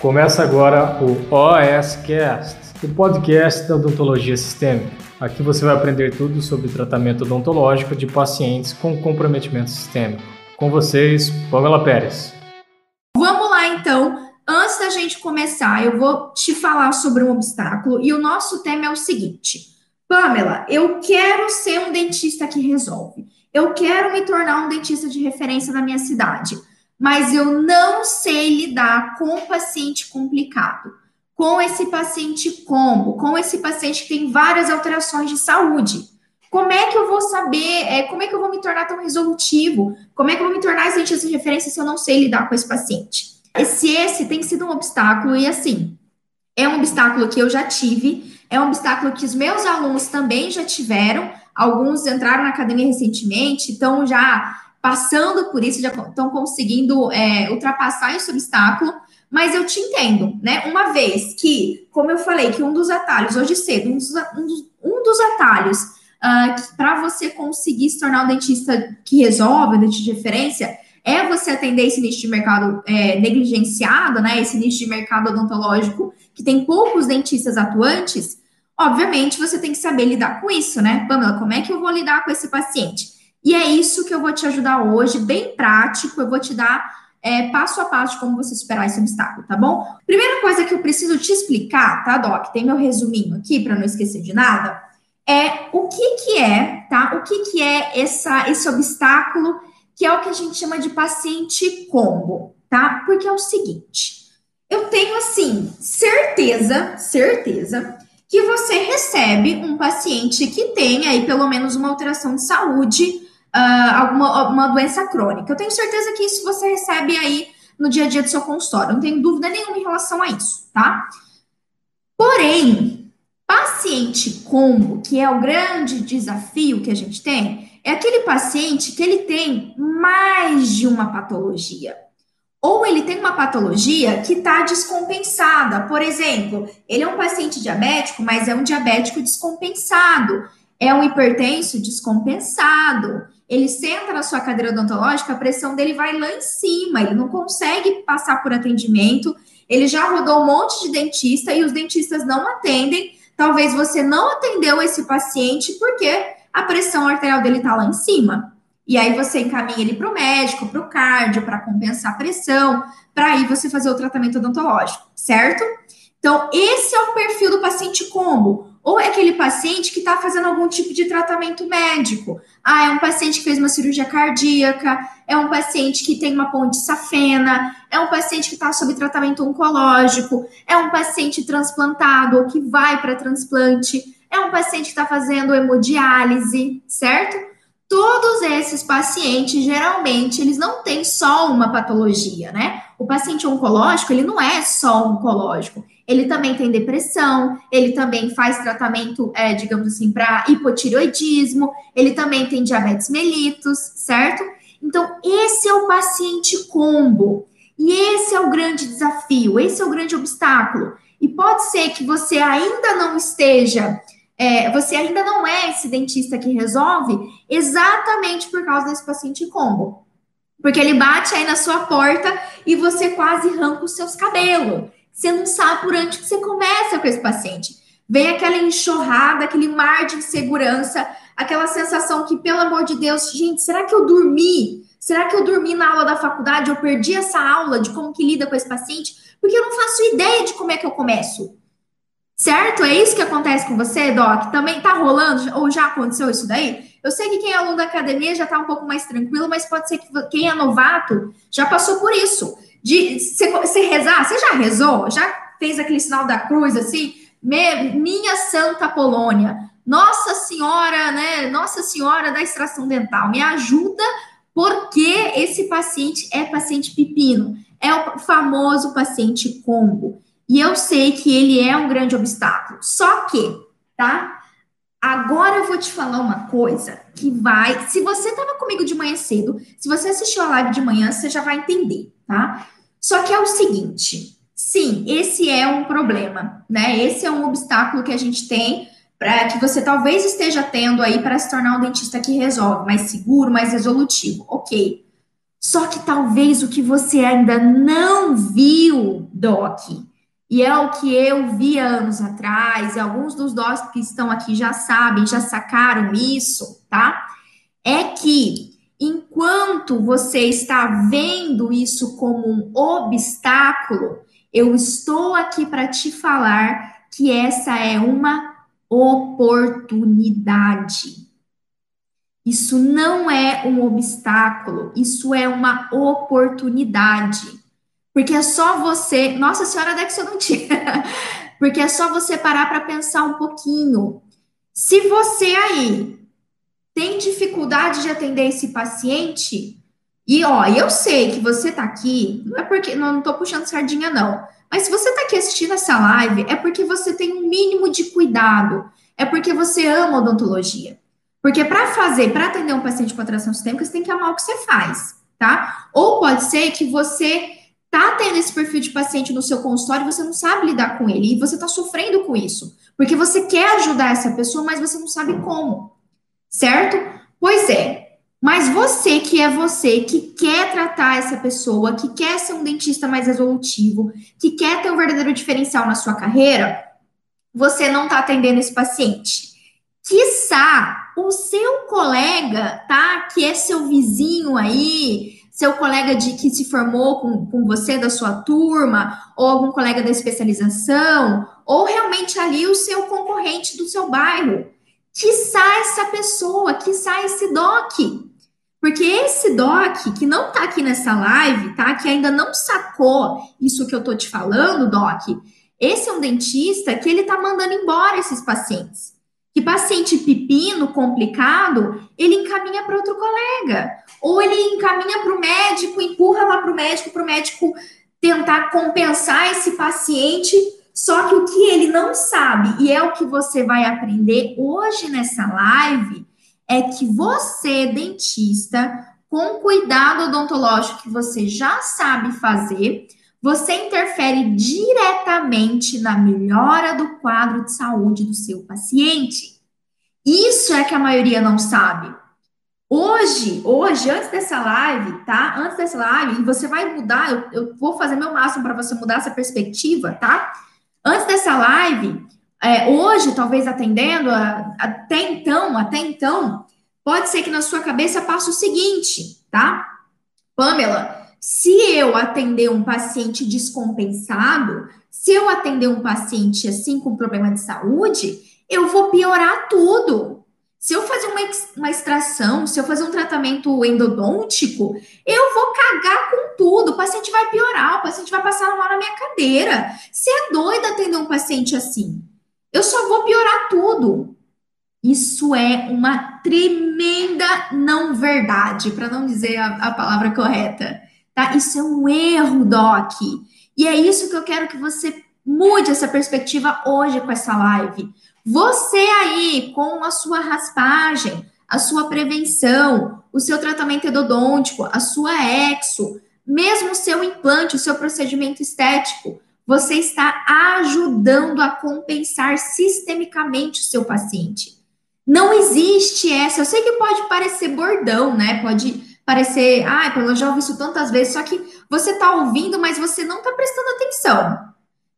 Começa agora o OSCast, o podcast da odontologia sistêmica. Aqui você vai aprender tudo sobre tratamento odontológico de pacientes com comprometimento sistêmico. Com vocês, Pamela Pérez. Vamos lá então. Antes da gente começar, eu vou te falar sobre um obstáculo e o nosso tema é o seguinte: Pamela, eu quero ser um dentista que resolve. Eu quero me tornar um dentista de referência na minha cidade mas eu não sei lidar com o paciente complicado, com esse paciente combo, com esse paciente que tem várias alterações de saúde. Como é que eu vou saber, é, como é que eu vou me tornar tão resolutivo? Como é que eu vou me tornar esse de referência se eu não sei lidar com esse paciente? Esse, esse tem sido um obstáculo, e assim, é um obstáculo que eu já tive, é um obstáculo que os meus alunos também já tiveram, alguns entraram na academia recentemente, então já passando por isso, já estão conseguindo é, ultrapassar esse obstáculo, mas eu te entendo, né? Uma vez que, como eu falei, que um dos atalhos, hoje cedo, um dos, um dos, um dos atalhos uh, ah, para você conseguir se tornar um dentista que resolve, um dentista de referência, é você atender esse nicho de mercado é, negligenciado, né? Esse nicho de mercado odontológico que tem poucos dentistas atuantes. Obviamente, você tem que saber lidar com isso, né? Pamela, como é que eu vou lidar com esse paciente? E é isso que eu vou te ajudar hoje, bem prático. Eu vou te dar é, passo a passo de como você superar esse obstáculo, tá bom? Primeira coisa que eu preciso te explicar, tá, Doc? Tem meu resuminho aqui para não esquecer de nada. É o que que é, tá? O que que é essa, esse obstáculo que é o que a gente chama de paciente combo, tá? Porque é o seguinte, eu tenho assim certeza, certeza que você recebe um paciente que tem aí pelo menos uma alteração de saúde uh, alguma uma doença crônica. Eu tenho certeza que isso você recebe aí no dia a dia do seu consultório, não tenho dúvida nenhuma em relação a isso, tá? Porém, paciente combo, que é o grande desafio que a gente tem, é aquele paciente que ele tem mais de uma patologia. Ou ele tem uma patologia que está descompensada. Por exemplo, ele é um paciente diabético, mas é um diabético descompensado. É um hipertenso descompensado ele senta na sua cadeira odontológica, a pressão dele vai lá em cima, ele não consegue passar por atendimento, ele já rodou um monte de dentista e os dentistas não atendem. Talvez você não atendeu esse paciente porque a pressão arterial dele está lá em cima. E aí você encaminha ele para o médico, para o cardio, para compensar a pressão, para aí você fazer o tratamento odontológico, certo? Então, esse é o perfil do paciente combo. Ou é aquele paciente que está fazendo algum tipo de tratamento médico. Ah, é um paciente que fez uma cirurgia cardíaca, é um paciente que tem uma ponte safena, é um paciente que está sob tratamento oncológico, é um paciente transplantado ou que vai para transplante, é um paciente que está fazendo hemodiálise, certo? Todos esses pacientes, geralmente, eles não têm só uma patologia, né? O paciente oncológico, ele não é só oncológico, ele também tem depressão, ele também faz tratamento, é, digamos assim, para hipotireoidismo, ele também tem diabetes mellitus, certo? Então, esse é o paciente combo. E esse é o grande desafio, esse é o grande obstáculo. E pode ser que você ainda não esteja, é, você ainda não é esse dentista que resolve exatamente por causa desse paciente combo. Porque ele bate aí na sua porta e você quase arranca os seus cabelos. Você não sabe por onde que você começa com esse paciente. Vem aquela enxurrada, aquele mar de insegurança, aquela sensação que, pelo amor de Deus, gente, será que eu dormi? Será que eu dormi na aula da faculdade? Eu perdi essa aula de como que lida com esse paciente? Porque eu não faço ideia de como é que eu começo. Certo? É isso que acontece com você, Doc? Também tá rolando? Ou já aconteceu isso daí? Eu sei que quem é aluno da academia já tá um pouco mais tranquilo, mas pode ser que quem é novato já passou por isso de você rezar, você já rezou? Já fez aquele sinal da cruz assim? Me, minha Santa Polônia, Nossa Senhora, né? Nossa Senhora da extração dental, me ajuda porque esse paciente é paciente pepino, é o famoso paciente combo. E eu sei que ele é um grande obstáculo. Só que, tá? Agora eu vou te falar uma coisa que vai. Se você estava comigo de manhã cedo, se você assistiu a live de manhã, você já vai entender, tá? Só que é o seguinte: sim, esse é um problema, né? Esse é um obstáculo que a gente tem para que você talvez esteja tendo aí para se tornar um dentista que resolve, mais seguro, mais resolutivo. Ok. Só que talvez o que você ainda não viu, Doc, e é o que eu vi anos atrás, e alguns dos docs que estão aqui já sabem, já sacaram isso, tá? É que enquanto você está vendo isso como um obstáculo, eu estou aqui para te falar que essa é uma oportunidade. Isso não é um obstáculo, isso é uma oportunidade. Porque é só você. Nossa Senhora da Exodontia. Porque é só você parar para pensar um pouquinho. Se você aí tem dificuldade de atender esse paciente, e ó, eu sei que você tá aqui, não é porque não, tô puxando sardinha, não. Mas se você tá aqui assistindo essa live, é porque você tem um mínimo de cuidado. É porque você ama odontologia. Porque para fazer, para atender um paciente com atração sistêmica, você tem que amar o que você faz, tá? Ou pode ser que você tá tendo esse perfil de paciente no seu consultório e você não sabe lidar com ele, e você tá sofrendo com isso, porque você quer ajudar essa pessoa, mas você não sabe como, certo? Pois é. Mas você que é você, que quer tratar essa pessoa, que quer ser um dentista mais resolutivo, que quer ter um verdadeiro diferencial na sua carreira, você não está atendendo esse paciente. Quiçá o seu colega, tá? Que é seu vizinho aí, seu colega de que se formou com, com você da sua turma, ou algum colega da especialização, ou realmente ali o seu concorrente do seu bairro. Sai essa pessoa, sai esse doc. Porque esse doc que não tá aqui nessa live, tá? Que ainda não sacou isso que eu tô te falando, doc. Esse é um dentista que ele tá mandando embora esses pacientes. Que paciente pepino, complicado, ele encaminha para outro colega. Ou ele encaminha para o médico, empurra lá para o médico, para o médico tentar compensar esse paciente. Só que o que ele não sabe, e é o que você vai aprender hoje nessa live, é que você, dentista, com cuidado odontológico que você já sabe fazer, você interfere diretamente na melhora do quadro de saúde do seu paciente. Isso é que a maioria não sabe. Hoje, hoje, antes dessa live, tá? Antes dessa live, você vai mudar, eu, eu vou fazer meu máximo para você mudar essa perspectiva, tá? Antes dessa live, é, hoje, talvez atendendo, a, até então, até então, pode ser que na sua cabeça passe o seguinte, tá? Pamela, se eu atender um paciente descompensado, se eu atender um paciente assim com problema de saúde, eu vou piorar tudo. Se eu fazer uma, uma extração, se eu fazer um tratamento endodôntico, eu vou cagar com tudo. O paciente vai piorar, o paciente vai passar mal na minha cadeira. Você é doido atender um paciente assim. Eu só vou piorar tudo. Isso é uma tremenda não verdade, para não dizer a, a palavra correta tá? Isso é um erro, Doc. E é isso que eu quero que você mude essa perspectiva hoje com essa live. Você aí, com a sua raspagem, a sua prevenção, o seu tratamento endodôntico, a sua exo, mesmo o seu implante, o seu procedimento estético, você está ajudando a compensar sistemicamente o seu paciente. Não existe essa. Eu sei que pode parecer bordão, né? Pode parecer, ah, eu já ouvi isso tantas vezes, só que você está ouvindo, mas você não está prestando atenção.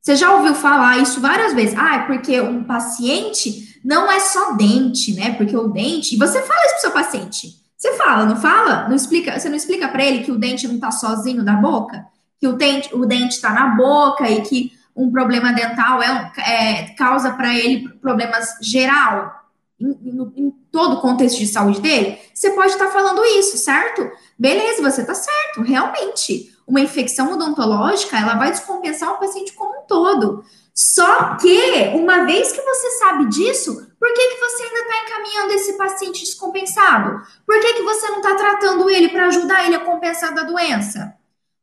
Você já ouviu falar isso várias vezes? Ah, é porque um paciente não é só dente, né? Porque o dente. E você fala isso pro seu paciente. Você fala, não fala? Não explica, você não explica para ele que o dente não está sozinho na boca? Que o dente o dente está na boca e que um problema dental é, é causa para ele problemas geral? em, em, todo o contexto de saúde dele, você pode estar falando isso, certo? Beleza, você está certo, realmente. Uma infecção odontológica, ela vai descompensar o paciente como um todo. Só que, uma vez que você sabe disso, por que, que você ainda está encaminhando esse paciente descompensado? Por que, que você não está tratando ele para ajudar ele a compensar da doença?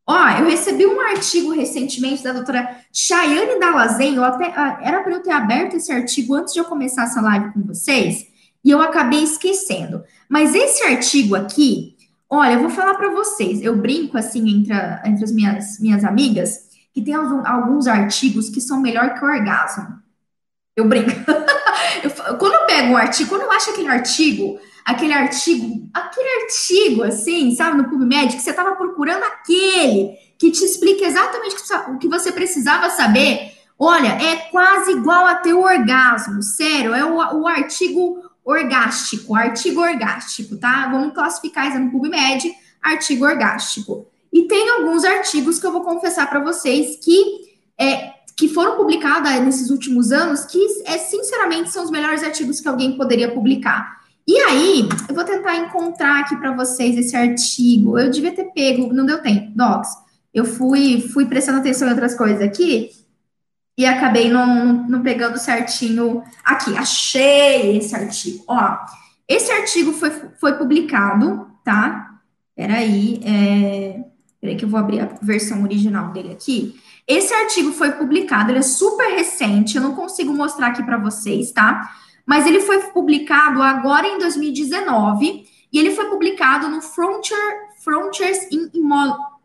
Ó, eu recebi um artigo recentemente da doutora Chayane Dalazen, eu até, ah, era para eu ter aberto esse artigo antes de eu começar essa live com vocês, e eu acabei esquecendo. Mas esse artigo aqui, olha, eu vou falar para vocês, eu brinco assim entre, a, entre as minhas, minhas amigas, que tem alguns, artigos que são melhor que o orgasmo. Eu brinco. eu, quando eu pego um artigo, quando eu acho aquele artigo aquele artigo, aquele artigo assim, sabe, no PubMed, que você estava procurando aquele que te explica exatamente o que você precisava saber. Olha, é quase igual a ter o orgasmo, sério, é o, o artigo orgástico, artigo orgástico, tá? Vamos classificar isso no PubMed, artigo orgástico. E tem alguns artigos que eu vou confessar para vocês que é, que foram publicados nesses últimos anos, que é, sinceramente são os melhores artigos que alguém poderia publicar. E aí, eu vou tentar encontrar aqui para vocês esse artigo. Eu devia ter pego, não deu tempo, docs. Eu fui, fui prestando atenção em outras coisas aqui e acabei não, não pegando certinho aqui. Achei esse artigo. Ó, esse artigo foi, foi publicado, tá? Peraí, é... peraí que eu vou abrir a versão original dele aqui. Esse artigo foi publicado, ele é super recente, eu não consigo mostrar aqui para vocês, tá? Mas ele foi publicado agora em 2019 e ele foi publicado no Frontier, Frontiers in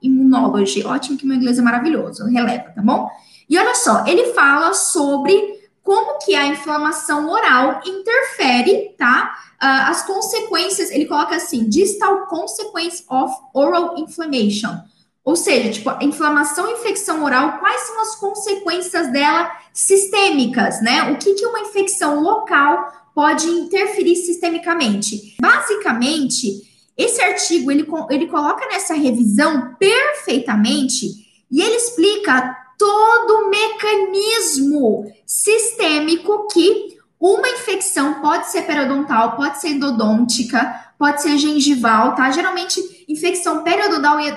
Immunology. Ótimo que meu inglês é maravilhoso, releva, tá bom? E olha só, ele fala sobre como que a inflamação oral interfere, tá? Uh, as consequências, ele coloca assim, distal consequence of oral inflammation ou seja, tipo, a inflamação e infecção oral, quais são as consequências dela sistêmicas, né? O que, que uma infecção local pode interferir sistemicamente? Basicamente, esse artigo ele, ele coloca nessa revisão perfeitamente e ele explica todo o mecanismo sistêmico que uma infecção pode ser periodontal, pode ser endodôntica, pode ser gengival, tá? Geralmente, infecção periodontal e,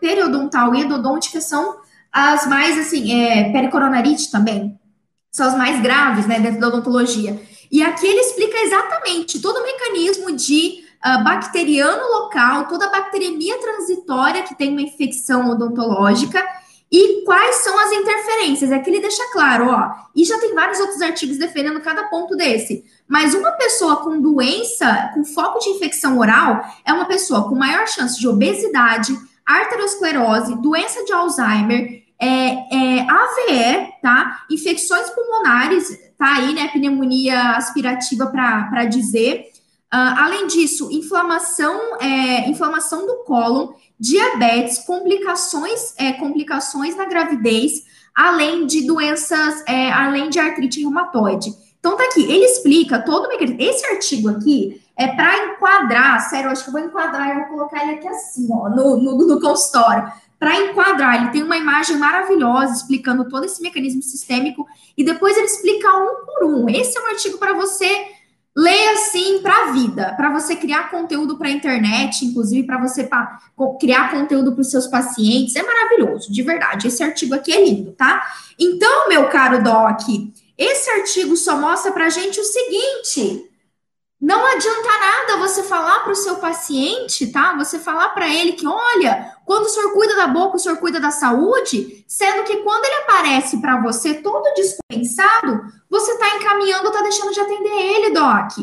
periodontal e endodôntica são as mais, assim, é, pericoronarite também, são as mais graves, né, dentro da odontologia. E aqui ele explica exatamente todo o mecanismo de uh, bacteriano local, toda a bacteremia transitória que tem uma infecção odontológica e quais são as interferências. Aqui ele deixa claro, ó, e já tem vários outros artigos defendendo cada ponto desse. Mas uma pessoa com doença, com foco de infecção oral, é uma pessoa com maior chance de obesidade, arteriosclerose, doença de Alzheimer, é, é, AVE, tá? Infecções pulmonares, tá aí, né? Pneumonia aspirativa para dizer. Uh, além disso, inflamação, é, inflamação do cólon, diabetes, complicações, é, complicações na gravidez, além de doenças, é, além de artrite reumatoide. Então tá aqui, ele explica todo o mecanismo. Esse artigo aqui é para enquadrar, sério, acho que eu vou enquadrar, eu vou colocar ele aqui assim, ó, no, no, no consultório. Para enquadrar, ele tem uma imagem maravilhosa explicando todo esse mecanismo sistêmico e depois ele explica um por um. Esse é um artigo para você ler assim para a vida, para você criar conteúdo para a internet, inclusive para você pra, criar conteúdo para os seus pacientes. É maravilhoso, de verdade. Esse artigo aqui é lindo, tá? Então, meu caro Doc, esse artigo só mostra para a gente o seguinte: não adianta nada você falar para o seu paciente, tá? Você falar para ele que, olha, quando o senhor cuida da boca, o senhor cuida da saúde, sendo que quando ele aparece para você todo dispensado, você está encaminhando, está deixando de atender ele, Doc.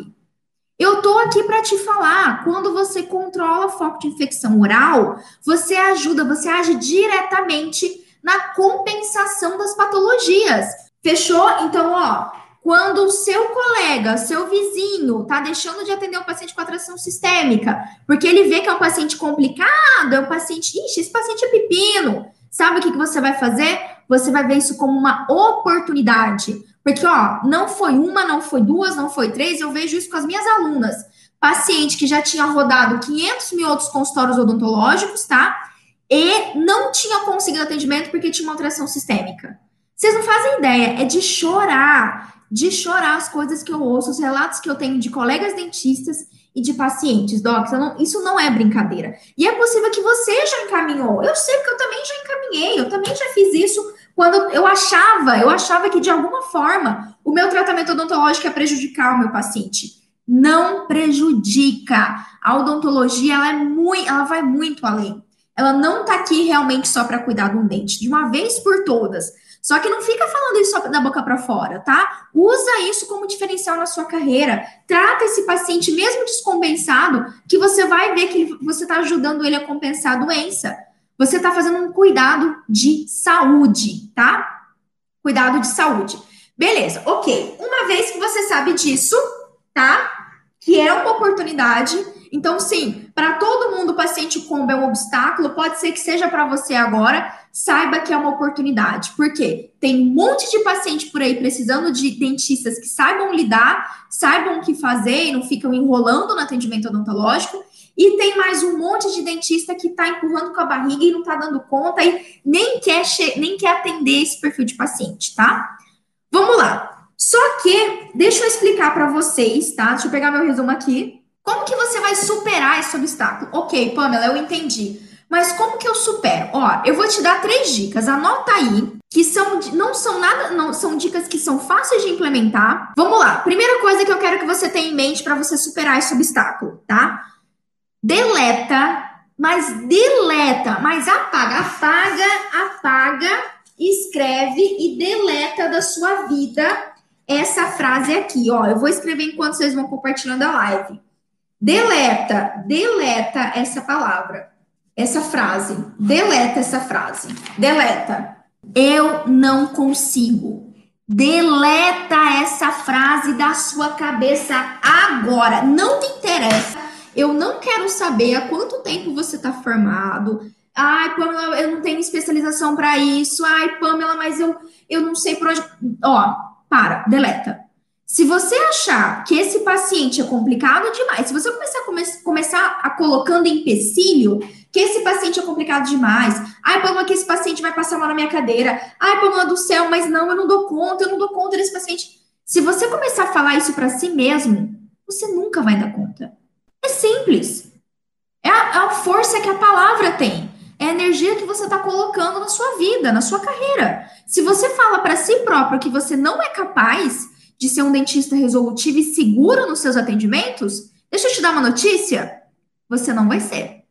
Eu tô aqui para te falar, quando você controla foco de infecção oral, você ajuda, você age diretamente na compensação das patologias. Fechou? Então, ó, quando o seu colega, seu vizinho, tá deixando de atender um paciente com atração sistêmica, porque ele vê que é um paciente complicado, é um paciente, ixi, esse paciente é pepino. Sabe o que, que você vai fazer? Você vai ver isso como uma oportunidade. Porque, ó, não foi uma, não foi duas, não foi três, eu vejo isso com as minhas alunas. Paciente que já tinha rodado 500 mil outros consultórios odontológicos, tá? E não tinha conseguido atendimento porque tinha uma alteração sistêmica. Vocês não fazem ideia, é de chorar, de chorar as coisas que eu ouço, os relatos que eu tenho de colegas dentistas e de pacientes, docs. Não, isso não é brincadeira. E é possível que você já encaminhou. Eu sei que eu também já encaminhei, eu também já fiz isso quando eu achava, eu achava que de alguma forma o meu tratamento odontológico ia prejudicar o meu paciente. Não prejudica. A odontologia ela é muito, ela vai muito além. Ela não está aqui realmente só para cuidar de um dente, de uma vez por todas. Só que não fica falando isso da boca para fora, tá? Usa isso como diferencial na sua carreira. Trata esse paciente mesmo descompensado, que você vai ver que você está ajudando ele a compensar a doença. Você está fazendo um cuidado de saúde, tá? Cuidado de saúde. Beleza, ok. Uma vez que você sabe disso, tá? que é uma oportunidade. Então, sim, para todo mundo, o paciente combo é um obstáculo, pode ser que seja para você agora, saiba que é uma oportunidade. Por quê? Tem um monte de paciente por aí precisando de dentistas que saibam lidar, saibam o que fazer e não ficam enrolando no atendimento odontológico. E tem mais um monte de dentista que está empurrando com a barriga e não está dando conta e nem quer, nem quer atender esse perfil de paciente, tá? Vamos lá. Só que, deixa eu explicar para vocês, tá? Deixa eu pegar meu resumo aqui. Como que você vai superar esse obstáculo? Ok, Pamela, eu entendi. Mas como que eu supero? Ó, eu vou te dar três dicas. Anota aí, que são não são nada, não são dicas que são fáceis de implementar. Vamos lá. Primeira coisa que eu quero que você tenha em mente para você superar esse obstáculo, tá? deleta, mas deleta, mas apaga, apaga, apaga, escreve e deleta da sua vida essa frase aqui, ó. Eu vou escrever enquanto vocês vão compartilhando a live. Deleta, deleta essa palavra, essa frase. Deleta essa frase. Deleta. Eu não consigo. Deleta essa frase da sua cabeça agora. Não te interessa eu não quero saber há quanto tempo você está formado. Ai, Pamela, eu não tenho especialização para isso. Ai, Pamela, mas eu, eu não sei por onde. Ó, para, deleta. Se você achar que esse paciente é complicado demais, se você começar a, come começar a colocando empecilho, que esse paciente é complicado demais, ai, Pamela, que esse paciente vai passar mal na minha cadeira, ai, Pamela do céu, mas não, eu não dou conta, eu não dou conta desse paciente. Se você começar a falar isso para si mesmo, você nunca vai dar conta. É simples. É a, é a força que a palavra tem. É a energia que você está colocando na sua vida, na sua carreira. Se você fala para si próprio que você não é capaz de ser um dentista resolutivo e seguro nos seus atendimentos, deixa eu te dar uma notícia: você não vai ser.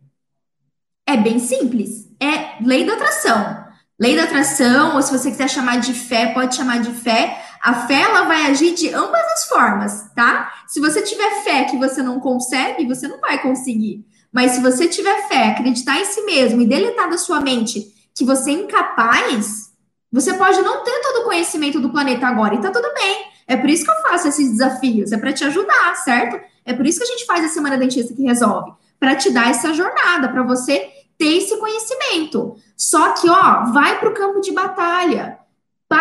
É bem simples. É lei da atração. Lei da atração, ou se você quiser chamar de fé, pode chamar de fé. A fé ela vai agir de ambas as formas, tá? Se você tiver fé que você não consegue, você não vai conseguir. Mas se você tiver fé, acreditar em si mesmo e deletar da sua mente que você é incapaz, você pode não ter todo o conhecimento do planeta agora e tá tudo bem. É por isso que eu faço esses desafios, é para te ajudar, certo? É por isso que a gente faz a semana dentista que resolve, para te dar essa jornada, para você ter esse conhecimento. Só que, ó, vai para o campo de batalha.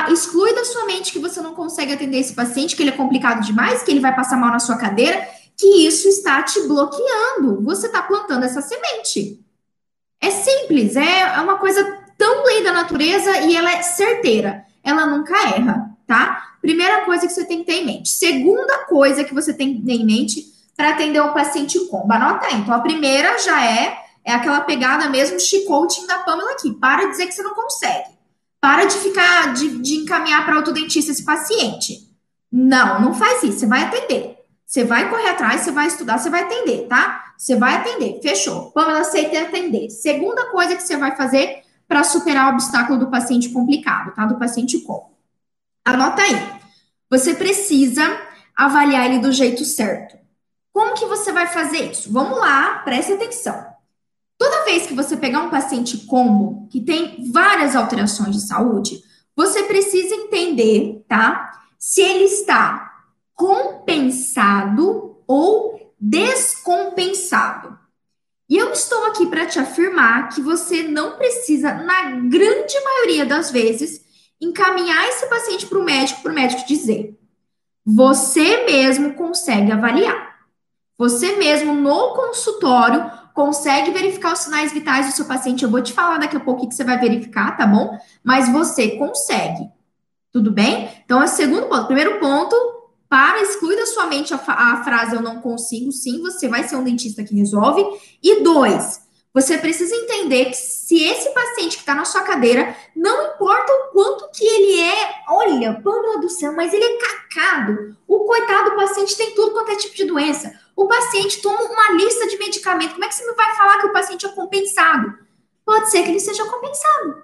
Exclui da sua mente que você não consegue atender esse paciente, que ele é complicado demais, que ele vai passar mal na sua cadeira, que isso está te bloqueando. Você está plantando essa semente. É simples, é, é uma coisa tão lei da natureza e ela é certeira. Ela nunca erra, tá? Primeira coisa que você tem que ter em mente. Segunda coisa que você tem que ter em mente para atender um paciente com. Anota aí. Então, a primeira já é, é aquela pegada mesmo chicoting da Pamela aqui. Para dizer que você não consegue. Para de ficar, de, de encaminhar para outro dentista esse paciente. Não, não faz isso. Você vai atender. Você vai correr atrás, você vai estudar, você vai atender, tá? Você vai atender. Fechou. Pamela, aceita atender. Segunda coisa que você vai fazer para superar o obstáculo do paciente complicado, tá? Do paciente com. Anota aí. Você precisa avaliar ele do jeito certo. Como que você vai fazer isso? Vamos lá, preste atenção. Toda vez que você pegar um paciente combo que tem várias alterações de saúde, você precisa entender, tá? Se ele está compensado ou descompensado. E eu estou aqui para te afirmar que você não precisa, na grande maioria das vezes, encaminhar esse paciente para o médico, para o médico dizer. Você mesmo consegue avaliar. Você mesmo no consultório consegue verificar os sinais vitais do seu paciente. Eu vou te falar daqui a pouco o que você vai verificar, tá bom? Mas você consegue. Tudo bem? Então, é o segundo ponto. Primeiro ponto, para, exclui da sua mente a, a frase eu não consigo, sim, você vai ser um dentista que resolve. E dois, você precisa entender que se esse paciente que está na sua cadeira, não importa o quanto que ele é, olha, pano do céu, mas ele é cacado. O coitado do paciente tem tudo quanto é tipo de doença. O paciente toma uma lista de medicamentos. Como é que você me vai falar que o paciente é compensado? Pode ser que ele seja compensado,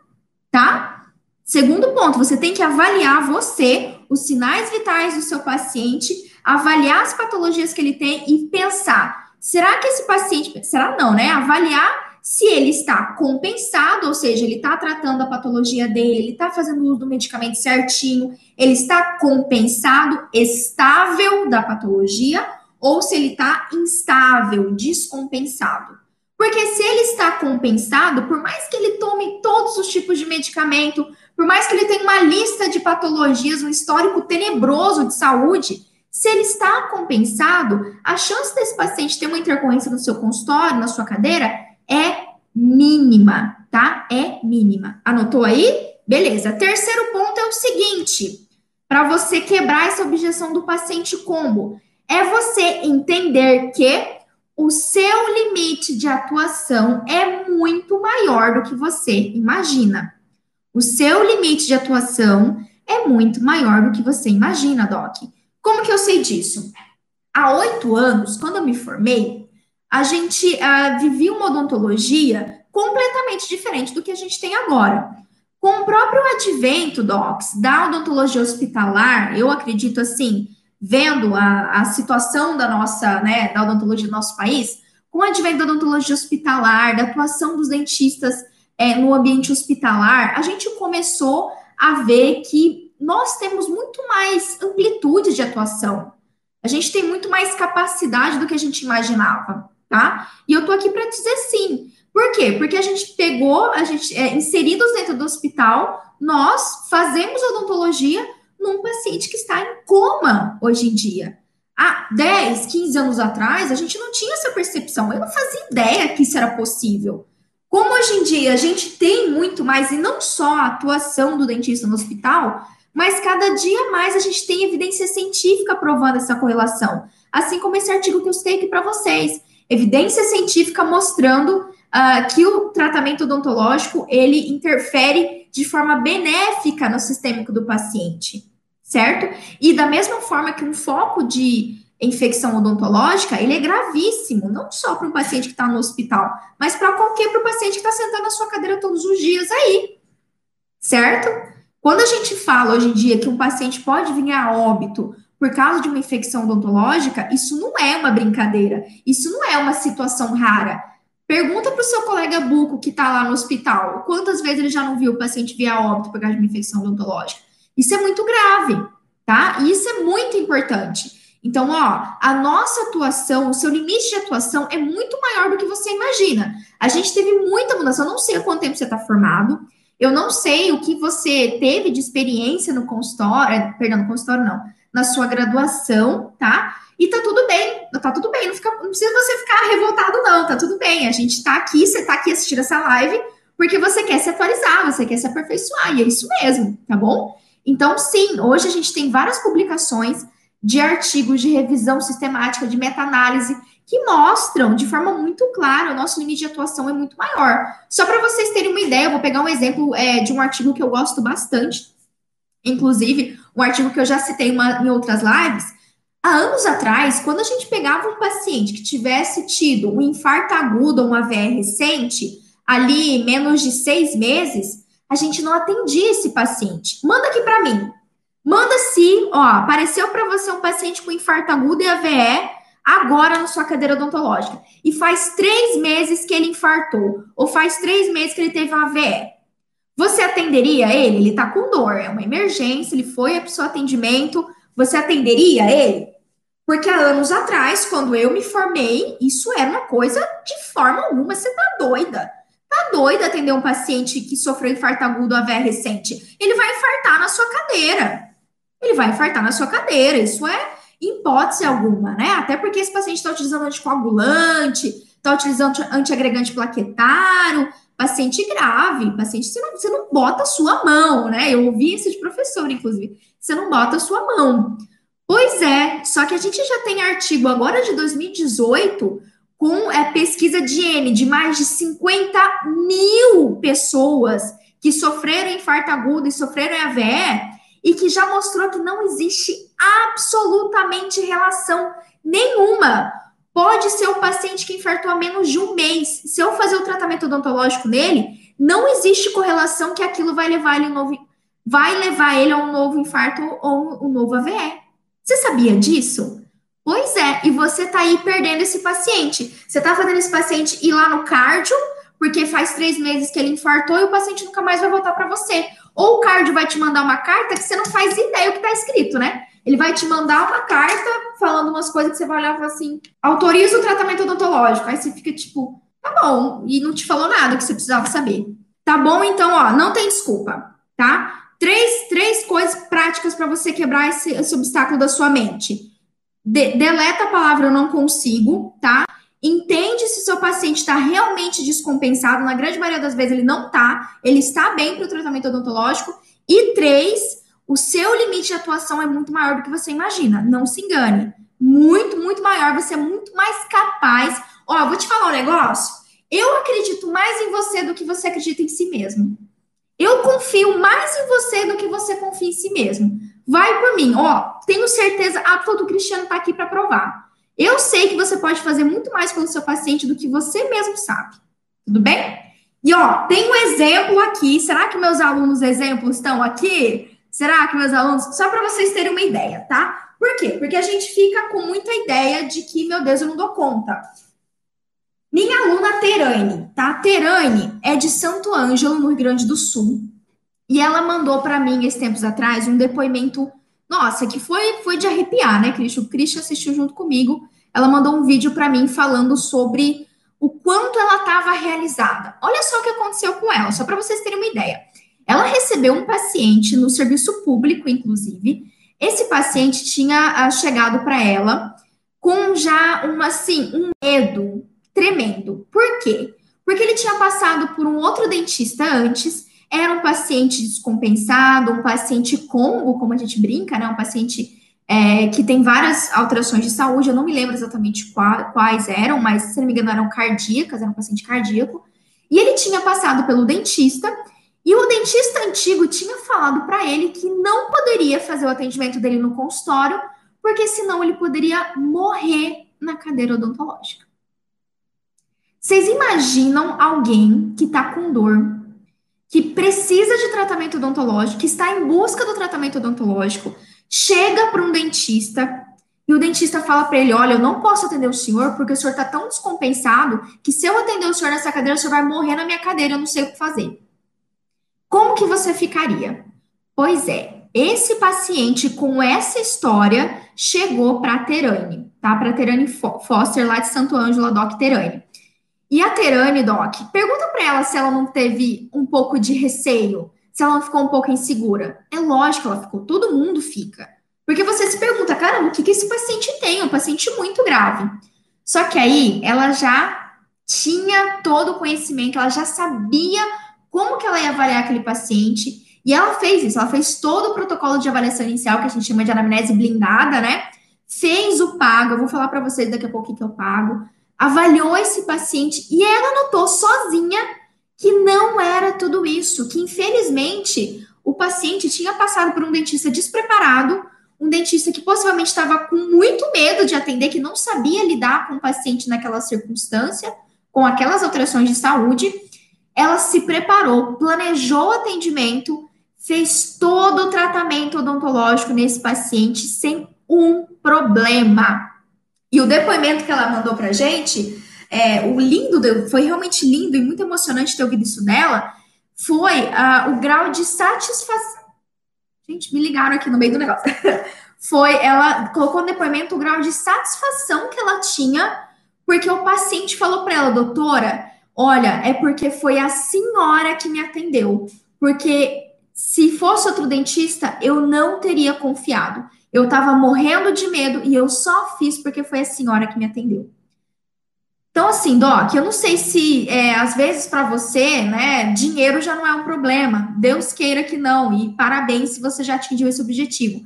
tá? Segundo ponto, você tem que avaliar você, os sinais vitais do seu paciente, avaliar as patologias que ele tem e pensar: será que esse paciente. Será não, né? Avaliar se ele está compensado, ou seja, ele está tratando a patologia dele, ele está fazendo uso do medicamento certinho, ele está compensado, estável da patologia, ou se ele está instável, descompensado. Porque se ele está compensado, por mais que ele tome todos os tipos de medicamento, por mais que ele tenha uma lista de patologias, um histórico tenebroso de saúde, se ele está compensado, a chance desse paciente ter uma intercorrência no seu consultório, na sua cadeira, é mínima, tá? É mínima. Anotou aí? Beleza. Terceiro ponto é o seguinte: para você quebrar essa objeção do paciente combo, é você entender que o seu limite de atuação é muito maior do que você imagina. O seu limite de atuação é muito maior do que você imagina, Doc. Como que eu sei disso? Há oito anos, quando eu me formei, a gente vivia uma odontologia completamente diferente do que a gente tem agora. Com o próprio advento, Docs, da odontologia hospitalar, eu acredito assim, vendo a, a situação da nossa, né, da odontologia do nosso país, com o advento da odontologia hospitalar, da atuação dos dentistas é, no ambiente hospitalar, a gente começou a ver que nós temos muito mais amplitude de atuação. A gente tem muito mais capacidade do que a gente imaginava, tá? E eu tô aqui para dizer sim. Por quê? Porque a gente pegou, a gente é, inseridos dentro do hospital, nós fazemos odontologia num paciente que está em coma hoje em dia. Há 10, 15 anos atrás, a gente não tinha essa percepção. Eu não fazia ideia que isso era possível. Como hoje em dia a gente tem muito mais, e não só a atuação do dentista no hospital, mas cada dia mais a gente tem evidência científica provando essa correlação. Assim como esse artigo que eu citei aqui para vocês. Evidência científica mostrando uh, que o tratamento odontológico ele interfere de forma benéfica no sistêmico do paciente certo? E da mesma forma que um foco de infecção odontológica, ele é gravíssimo, não só para um paciente que está no hospital, mas para qualquer paciente que está sentado na sua cadeira todos os dias aí, certo? Quando a gente fala hoje em dia que um paciente pode vir a óbito por causa de uma infecção odontológica, isso não é uma brincadeira, isso não é uma situação rara. Pergunta para o seu colega buco que está lá no hospital, quantas vezes ele já não viu o paciente vir a óbito por causa de uma infecção odontológica? Isso é muito grave, tá? E isso é muito importante. Então, ó, a nossa atuação, o seu limite de atuação é muito maior do que você imagina. A gente teve muita mudança. Eu não sei há quanto tempo você está formado. Eu não sei o que você teve de experiência no consultório, é, perdão, no consultório não, na sua graduação, tá? E tá tudo bem, tá tudo bem, não, fica, não precisa você ficar revoltado, não, tá tudo bem. A gente tá aqui, você tá aqui assistindo essa live porque você quer se atualizar, você quer se aperfeiçoar, e é isso mesmo, tá bom? Então, sim, hoje a gente tem várias publicações de artigos de revisão sistemática, de meta-análise, que mostram de forma muito clara o nosso limite de atuação é muito maior. Só para vocês terem uma ideia, eu vou pegar um exemplo é, de um artigo que eu gosto bastante, inclusive, um artigo que eu já citei uma, em outras lives. Há anos atrás, quando a gente pegava um paciente que tivesse tido um infarto agudo ou uma AVE recente, ali menos de seis meses, a gente não atendia esse paciente. Manda aqui para mim. Manda se, ó, apareceu para você um paciente com infarto agudo e AVE agora na sua cadeira odontológica e faz três meses que ele infartou ou faz três meses que ele teve uma AVE. Você atenderia ele? Ele tá com dor, é uma emergência, ele foi para o seu atendimento. Você atenderia ele? Porque há anos atrás, quando eu me formei, isso era uma coisa de forma alguma, você tá doida. Tá doido atender um paciente que sofreu infarto agudo AVE recente? Ele vai infartar na sua cadeira. Ele vai infartar na sua cadeira. Isso é hipótese alguma, né? Até porque esse paciente está utilizando anticoagulante, está utilizando antiagregante plaquetário, paciente grave, paciente, você não, você não bota a sua mão, né? Eu ouvi isso de professor, inclusive. Você não bota a sua mão. Pois é, só que a gente já tem artigo agora de 2018 com é, pesquisa de N de mais de 50 mil pessoas que sofreram infarto agudo e sofreram AVE e que já mostrou que não existe absolutamente relação nenhuma. Pode ser o paciente que infartou há menos de um mês. Se eu fazer o tratamento odontológico nele, não existe correlação que aquilo vai levar ele um novo, vai levar ele a um novo infarto ou um novo AVE. Você sabia disso? Pois é, e você tá aí perdendo esse paciente. Você tá fazendo esse paciente ir lá no cardio, porque faz três meses que ele infartou e o paciente nunca mais vai voltar para você. Ou o cardio vai te mandar uma carta que você não faz ideia o que tá escrito, né? Ele vai te mandar uma carta falando umas coisas que você vai olhar e falar assim: autoriza o tratamento odontológico. Aí você fica tipo, tá bom, e não te falou nada que você precisava saber. Tá bom, então, ó, não tem desculpa, tá? Três, três coisas práticas para você quebrar esse, esse, obstáculo da sua mente. De, deleta a palavra eu não consigo, tá? Entende se seu paciente está realmente descompensado. Na grande maioria das vezes ele não está. Ele está bem para o tratamento odontológico. E três, o seu limite de atuação é muito maior do que você imagina. Não se engane. Muito, muito maior. Você é muito mais capaz. Ó, vou te falar um negócio. Eu acredito mais em você do que você acredita em si mesmo. Eu confio mais em você do que você confia em si mesmo. Vai por mim. Ó, tenho certeza absoluta, o Cristiano está aqui para provar. Eu sei que você pode fazer muito mais pelo seu paciente do que você mesmo sabe. Tudo bem? E ó, tem um exemplo aqui. Será que meus alunos exemplos estão aqui? Será que meus alunos? Só para vocês terem uma ideia, tá? Por quê? Porque a gente fica com muita ideia de que, meu Deus, eu não dou conta. Minha aluna Terane, tá? Terane é de Santo Ângelo, no Rio Grande do Sul. E ela mandou para mim, esses tempos atrás, um depoimento nossa, que foi, foi de arrepiar, né, Cristian? O Cristian assistiu junto comigo. Ela mandou um vídeo para mim falando sobre o quanto ela estava realizada. Olha só o que aconteceu com ela, só para vocês terem uma ideia. Ela recebeu um paciente no serviço público, inclusive. Esse paciente tinha uh, chegado para ela com já uma, assim, um medo tremendo. Por quê? Porque ele tinha passado por um outro dentista antes era um paciente descompensado, um paciente combo, como a gente brinca, né? Um paciente é, que tem várias alterações de saúde, eu não me lembro exatamente quais eram, mas se não me engano eram cardíacas, era um paciente cardíaco. E ele tinha passado pelo dentista, e o dentista antigo tinha falado para ele que não poderia fazer o atendimento dele no consultório, porque senão ele poderia morrer na cadeira odontológica. Vocês imaginam alguém que está com dor que precisa de tratamento odontológico, que está em busca do tratamento odontológico, chega para um dentista e o dentista fala para ele: Olha, eu não posso atender o senhor porque o senhor está tão descompensado que se eu atender o senhor nessa cadeira, o senhor vai morrer na minha cadeira, eu não sei o que fazer. Como que você ficaria? Pois é, esse paciente com essa história chegou para a Terane, tá? Para a Terane Foster, lá de Santo Ângelo, Doc Terane. E a Terane, Doc, pergunta para ela se ela não teve um pouco de receio, se ela não ficou um pouco insegura. É lógico que ela ficou, todo mundo fica. Porque você se pergunta, caramba, o que, que esse paciente tem? É um paciente muito grave. Só que aí ela já tinha todo o conhecimento, ela já sabia como que ela ia avaliar aquele paciente. E ela fez isso, ela fez todo o protocolo de avaliação inicial, que a gente chama de anamnese blindada, né? Fez o pago, eu vou falar para vocês daqui a pouco que eu pago avaliou esse paciente e ela notou sozinha que não era tudo isso, que infelizmente o paciente tinha passado por um dentista despreparado, um dentista que possivelmente estava com muito medo de atender, que não sabia lidar com o paciente naquela circunstância, com aquelas alterações de saúde. Ela se preparou, planejou o atendimento, fez todo o tratamento odontológico nesse paciente sem um problema. E o depoimento que ela mandou pra gente, é, o lindo, foi realmente lindo e muito emocionante ter ouvido isso dela, foi uh, o grau de satisfação. Gente, me ligaram aqui no meio do negócio. foi, ela colocou no depoimento o grau de satisfação que ela tinha, porque o paciente falou para ela, doutora, olha, é porque foi a senhora que me atendeu. Porque se fosse outro dentista, eu não teria confiado. Eu estava morrendo de medo e eu só fiz porque foi a senhora que me atendeu. Então, assim, Doc, eu não sei se é, às vezes para você, né, dinheiro já não é um problema. Deus queira que não. E parabéns se você já atingiu esse objetivo.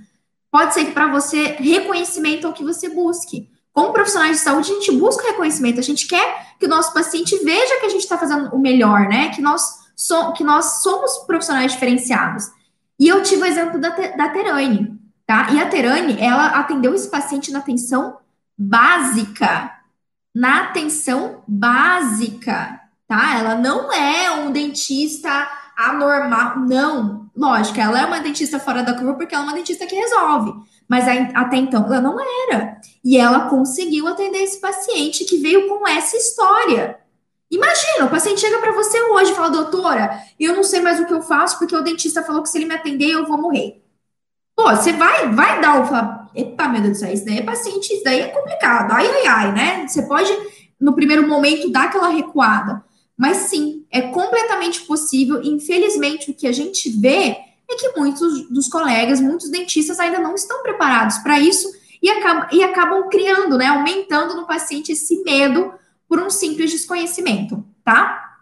Pode ser que para você reconhecimento é o que você busque. Como profissionais de saúde, a gente busca reconhecimento. A gente quer que o nosso paciente veja que a gente está fazendo o melhor, né? Que nós, so, que nós somos profissionais diferenciados. E eu tive o exemplo da, da Terane tá? E a Terane, ela atendeu esse paciente na atenção básica, na atenção básica, tá? Ela não é um dentista anormal, não. Lógico, ela é uma dentista fora da curva porque ela é uma dentista que resolve. Mas até então ela não era. E ela conseguiu atender esse paciente que veio com essa história. Imagina, o paciente chega para você hoje e fala, doutora, eu não sei mais o que eu faço porque o dentista falou que se ele me atender eu vou morrer. Pô, você vai, vai dar o. Falar, Epa, meu Deus do céu, isso daí é paciente, isso daí é complicado. Ai, ai, ai, né? Você pode, no primeiro momento, dar aquela recuada. Mas sim, é completamente possível. Infelizmente, o que a gente vê é que muitos dos colegas, muitos dentistas ainda não estão preparados para isso e acabam, e acabam criando, né, aumentando no paciente esse medo por um simples desconhecimento, tá?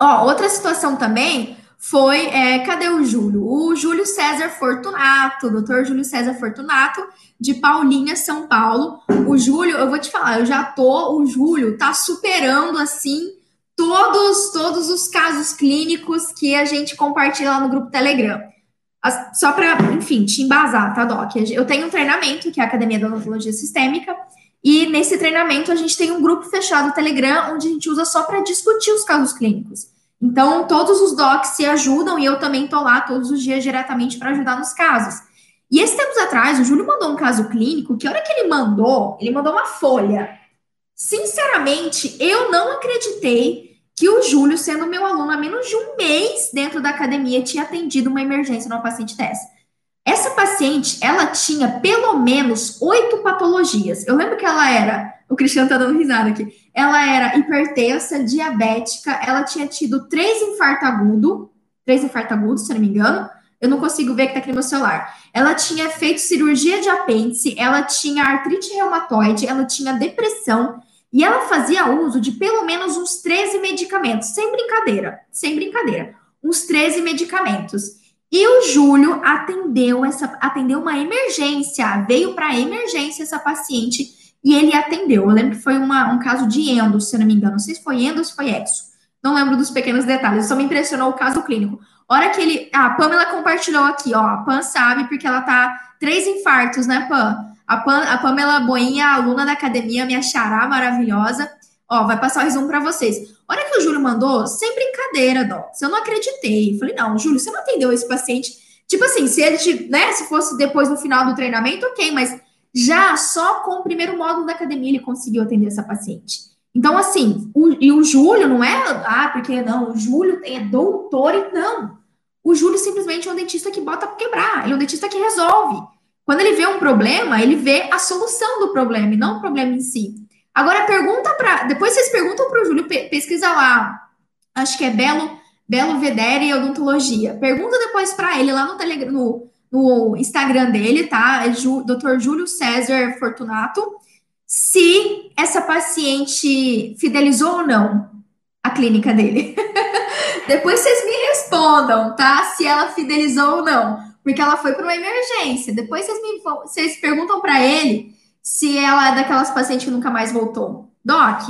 Ó, outra situação também foi, é, cadê o Júlio? O Júlio César Fortunato, doutor Júlio César Fortunato, de Paulinha, São Paulo. O Júlio, eu vou te falar, eu já tô, o Júlio tá superando, assim, todos, todos os casos clínicos que a gente compartilha lá no grupo Telegram. Só para, enfim, te embasar, tá, Doc? Eu tenho um treinamento, que é a Academia da Odontologia Sistêmica, e nesse treinamento a gente tem um grupo fechado no Telegram, onde a gente usa só para discutir os casos clínicos. Então, todos os docs se ajudam e eu também tô lá todos os dias diretamente para ajudar nos casos. E esses tempos atrás, o Júlio mandou um caso clínico que a hora que ele mandou, ele mandou uma folha. Sinceramente, eu não acreditei que o Júlio, sendo meu aluno há menos de um mês dentro da academia, tinha atendido uma emergência numa paciente dessa. Essa paciente, ela tinha pelo menos oito patologias. Eu lembro que ela era, o Cristiano tá dando risada aqui, ela era hipertensa, diabética, ela tinha tido três infartos agudos, três infartos agudos, se não me engano, eu não consigo ver que tá aqui no meu celular. Ela tinha feito cirurgia de apêndice, ela tinha artrite reumatoide, ela tinha depressão, e ela fazia uso de pelo menos uns 13 medicamentos, sem brincadeira, sem brincadeira, uns 13 medicamentos. E o Júlio atendeu essa atendeu uma emergência, veio para emergência essa paciente e ele atendeu. Eu lembro que foi uma, um caso de endo, se não me engano, não sei se foi endo ou se foi exo. Não lembro dos pequenos detalhes, só me impressionou o caso clínico. Hora que ele, a Pamela compartilhou aqui, ó, a Pam sabe porque ela tá três infartos, né, Pam? A, Pam, a Pamela Boinha, aluna da academia, me achará maravilhosa. Ó, vai passar o resumo para vocês. Hora que o Júlio mandou, sem brincadeira. Se eu não acreditei. Falei, não, Júlio, você não atendeu esse paciente. Tipo assim, se ele, né, se fosse depois no final do treinamento, ok, mas já só com o primeiro módulo da academia ele conseguiu atender essa paciente. Então, assim, o, e o Júlio não é, ah, porque não, o Júlio é doutor e não. O Júlio simplesmente é um dentista que bota para quebrar, ele é um dentista que resolve. Quando ele vê um problema, ele vê a solução do problema e não o problema em si. Agora pergunta para, depois vocês perguntam para o Júlio, pesquisa lá, acho que é Belo Belo Vedere Odontologia. Pergunta depois para ele lá no Telegram, no, no Instagram dele, tá? É Ju, Dr. Júlio César Fortunato, se essa paciente fidelizou ou não a clínica dele. depois vocês me respondam, tá? Se ela fidelizou ou não porque ela foi para uma emergência. Depois vocês, me, vocês perguntam para ele se ela é daquelas pacientes que nunca mais voltou. Doc,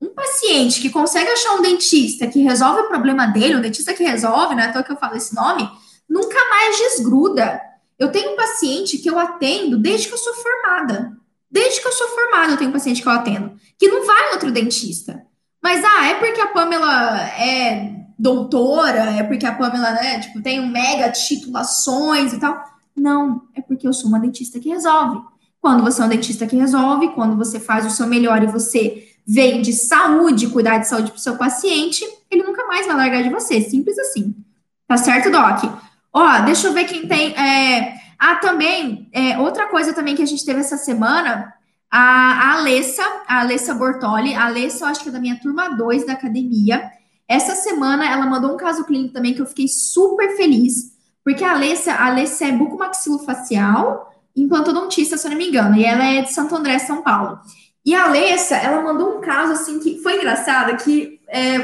um paciente que consegue achar um dentista que resolve o problema dele, um dentista que resolve, não é à que eu falo esse nome, nunca mais desgruda. Eu tenho um paciente que eu atendo desde que eu sou formada. Desde que eu sou formada, eu tenho um paciente que eu atendo, que não vai outro dentista. Mas, ah, é porque a Pamela é doutora, é porque a Pamela, né, tipo, tem um mega titulações e tal. Não, é porque eu sou uma dentista que resolve. Quando você é um dentista que resolve, quando você faz o seu melhor e você vem de saúde, cuidar de saúde para o seu paciente, ele nunca mais vai largar de você. Simples assim. Tá certo, Doc? Ó, deixa eu ver quem tem. É... Ah, também, é, outra coisa também que a gente teve essa semana, a, a Alessa, a Alessa Bortoli, a Alessa, eu acho que é da minha turma 2 da academia, essa semana ela mandou um caso clínico também que eu fiquei super feliz, porque a Alessia, a Alessia é bucomaxilofacial implantodontista, se eu não me engano, e ela é de Santo André, São Paulo. E a Alessia, ela mandou um caso assim que foi engraçado, que é,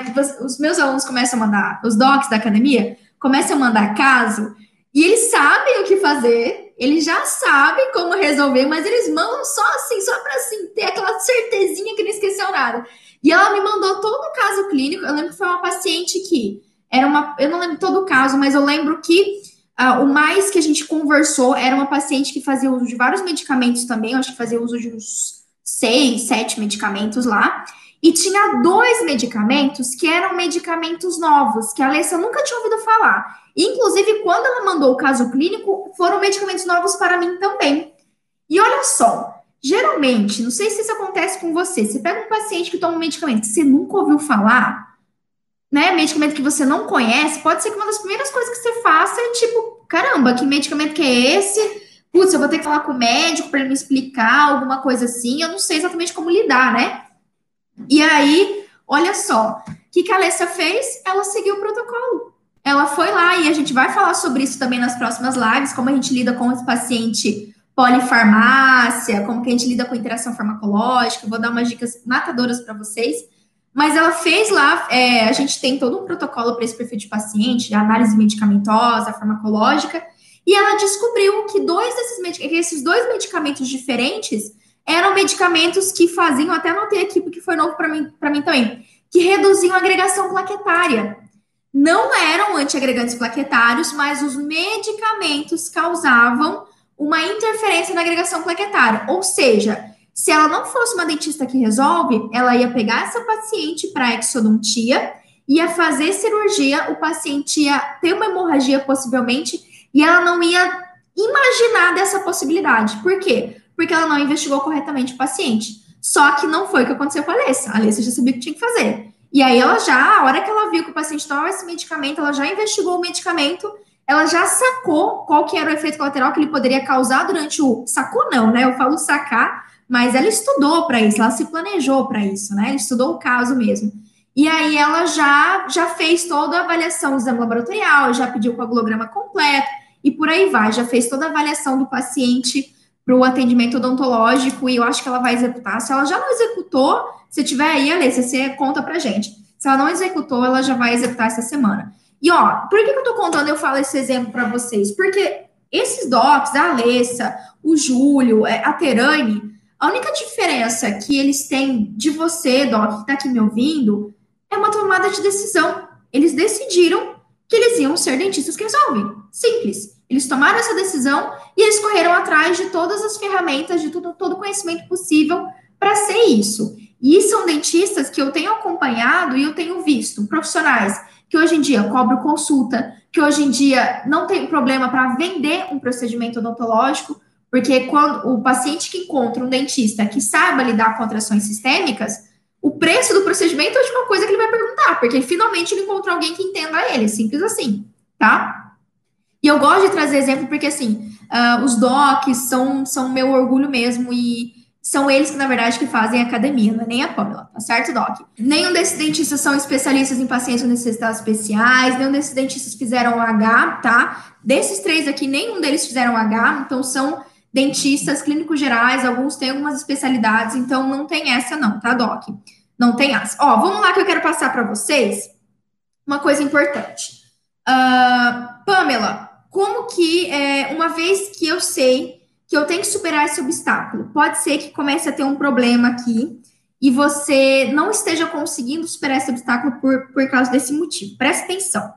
os meus alunos começam a mandar, os docs da academia começam a mandar caso, e eles sabem o que fazer, eles já sabem como resolver, mas eles mandam só assim, só para assim, ter aquela certezinha que não esqueceu nada. E ela me mandou todo o caso clínico. Eu lembro que foi uma paciente que era uma. Eu não lembro todo o caso, mas eu lembro que uh, o mais que a gente conversou era uma paciente que fazia uso de vários medicamentos também. Eu acho que fazia uso de uns seis, sete medicamentos lá. E tinha dois medicamentos que eram medicamentos novos, que a Alessa nunca tinha ouvido falar. Inclusive, quando ela mandou o caso clínico, foram medicamentos novos para mim também. E olha só, Geralmente, não sei se isso acontece com você, você pega um paciente que toma um medicamento que você nunca ouviu falar, né? Medicamento que você não conhece, pode ser que uma das primeiras coisas que você faça é tipo caramba, que medicamento que é esse? Putz, eu vou ter que falar com o médico para ele me explicar alguma coisa assim, eu não sei exatamente como lidar, né? E aí, olha só, o que, que a Alessia fez? Ela seguiu o protocolo. Ela foi lá e a gente vai falar sobre isso também nas próximas lives, como a gente lida com esse paciente polifarmácia, como que a gente lida com interação farmacológica, vou dar umas dicas matadoras para vocês. Mas ela fez lá, é, a gente tem todo um protocolo para esse perfil de paciente, análise medicamentosa, farmacológica, e ela descobriu que dois desses que esses dois medicamentos diferentes eram medicamentos que faziam, até anotei aqui porque foi novo para mim, mim também, que reduziam a agregação plaquetária. Não eram antiagregantes plaquetários, mas os medicamentos causavam uma interferência na agregação plaquetária. Ou seja, se ela não fosse uma dentista que resolve, ela ia pegar essa paciente para exodontia, ia fazer cirurgia, o paciente ia ter uma hemorragia possivelmente, e ela não ia imaginar dessa possibilidade. Por quê? Porque ela não investigou corretamente o paciente. Só que não foi o que aconteceu com a Alessa. A Alessa já sabia o que tinha que fazer. E aí ela já, a hora que ela viu que o paciente tomava esse medicamento, ela já investigou o medicamento ela já sacou qual que era o efeito colateral que ele poderia causar durante o sacou não, né? Eu falo sacar, mas ela estudou para isso, ela se planejou para isso, né? Ela estudou o caso mesmo. E aí ela já já fez toda a avaliação do exame laboratorial, já pediu o coagulograma completo e por aí vai, já fez toda a avaliação do paciente para o atendimento odontológico e eu acho que ela vai executar. Se ela já não executou, se tiver aí, Alessia, você conta para gente. Se ela não executou, ela já vai executar essa semana. E ó, por que, que eu tô contando, eu falo esse exemplo para vocês? Porque esses docs, a Alessa, o Júlio, é, a Terane, a única diferença que eles têm de você, doc, que tá aqui me ouvindo, é uma tomada de decisão. Eles decidiram que eles iam ser dentistas que resolvem. Simples. Eles tomaram essa decisão e eles correram atrás de todas as ferramentas, de tudo, todo o conhecimento possível para ser isso. E são dentistas que eu tenho acompanhado e eu tenho visto, profissionais que hoje em dia cobram consulta, que hoje em dia não tem problema para vender um procedimento odontológico, porque quando o paciente que encontra um dentista que saiba lidar com atrações sistêmicas, o preço do procedimento é a última coisa que ele vai perguntar, porque finalmente ele encontrou alguém que entenda ele, simples assim, tá? E eu gosto de trazer exemplo porque, assim, uh, os docs são, são meu orgulho mesmo e são eles que, na verdade, que fazem academia, não é nem a Pamela, tá certo, Doc? Nenhum desses dentistas são especialistas em pacientes com necessidades especiais, nenhum desses dentistas fizeram H, tá? Desses três aqui, nenhum deles fizeram H, então são dentistas clínicos gerais, alguns têm algumas especialidades, então não tem essa não, tá, Doc? Não tem essa. Ó, vamos lá que eu quero passar para vocês uma coisa importante. Uh, Pamela, como que, é, uma vez que eu sei que eu tenho que superar esse obstáculo. Pode ser que comece a ter um problema aqui e você não esteja conseguindo superar esse obstáculo por, por causa desse motivo. Presta atenção.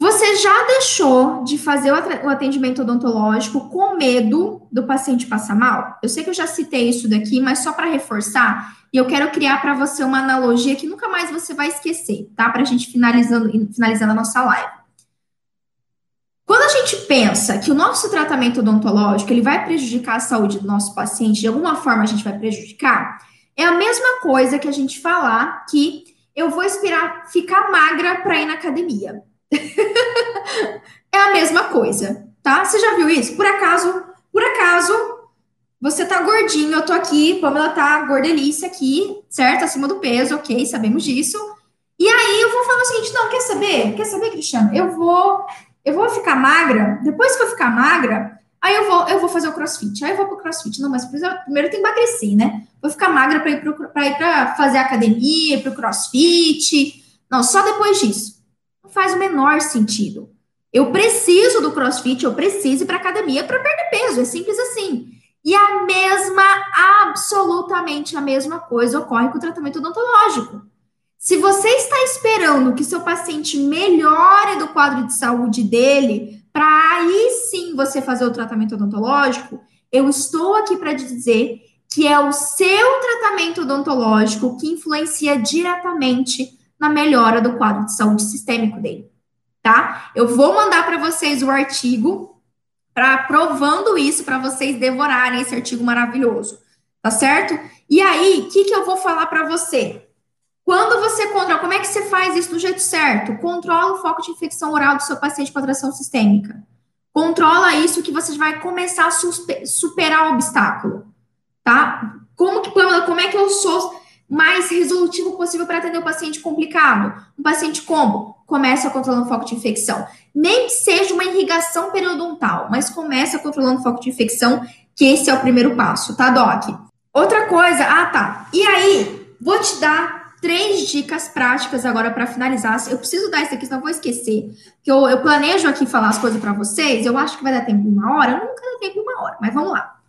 Você já deixou de fazer o atendimento odontológico com medo do paciente passar mal? Eu sei que eu já citei isso daqui, mas só para reforçar, e eu quero criar para você uma analogia que nunca mais você vai esquecer, tá? Para a gente finalizando, finalizando a nossa live. Quando a gente pensa que o nosso tratamento odontológico ele vai prejudicar a saúde do nosso paciente, de alguma forma a gente vai prejudicar, é a mesma coisa que a gente falar que eu vou esperar ficar magra para ir na academia. é a mesma coisa, tá? Você já viu isso? Por acaso, por acaso, você tá gordinho, eu tô aqui, Pamela tá gordelícia aqui, certo? Acima do peso, ok, sabemos disso. E aí eu vou falar o seguinte, não, quer saber? Quer saber, Cristiano? Eu vou eu vou ficar magra, depois que eu ficar magra, aí eu vou, eu vou fazer o crossfit. Aí eu vou pro crossfit. Não, mas primeiro eu tenho que emagrecer, né? Vou ficar magra para ir para ir para fazer academia, pro crossfit. Não, só depois disso. Não faz o menor sentido. Eu preciso do crossfit, eu preciso ir para academia para perder peso, é simples assim. E a mesma, absolutamente a mesma coisa ocorre com o tratamento odontológico. Se você está esperando que seu paciente melhore do quadro de saúde dele, para aí sim você fazer o tratamento odontológico, eu estou aqui para dizer que é o seu tratamento odontológico que influencia diretamente na melhora do quadro de saúde sistêmico dele, tá? Eu vou mandar para vocês o artigo para provando isso para vocês devorarem esse artigo maravilhoso, tá certo? E aí, o que, que eu vou falar para você? Quando você controla, como é que você faz isso do jeito certo? Controla o foco de infecção oral do seu paciente com atração sistêmica. Controla isso que você vai começar a superar o obstáculo, tá? Como que, Pamela, como é que eu sou mais resolutivo possível para atender o paciente complicado? Um paciente combo, começa controlando o foco de infecção. Nem que seja uma irrigação periodontal, mas começa controlando o foco de infecção, que esse é o primeiro passo, tá, Doc? Outra coisa, ah, tá. E aí, vou te dar três dicas práticas agora para finalizar. Eu preciso dar isso aqui, senão eu vou esquecer. Que eu, eu planejo aqui falar as coisas para vocês. Eu acho que vai dar tempo em uma hora. Nunca dá tempo em uma hora, mas vamos lá.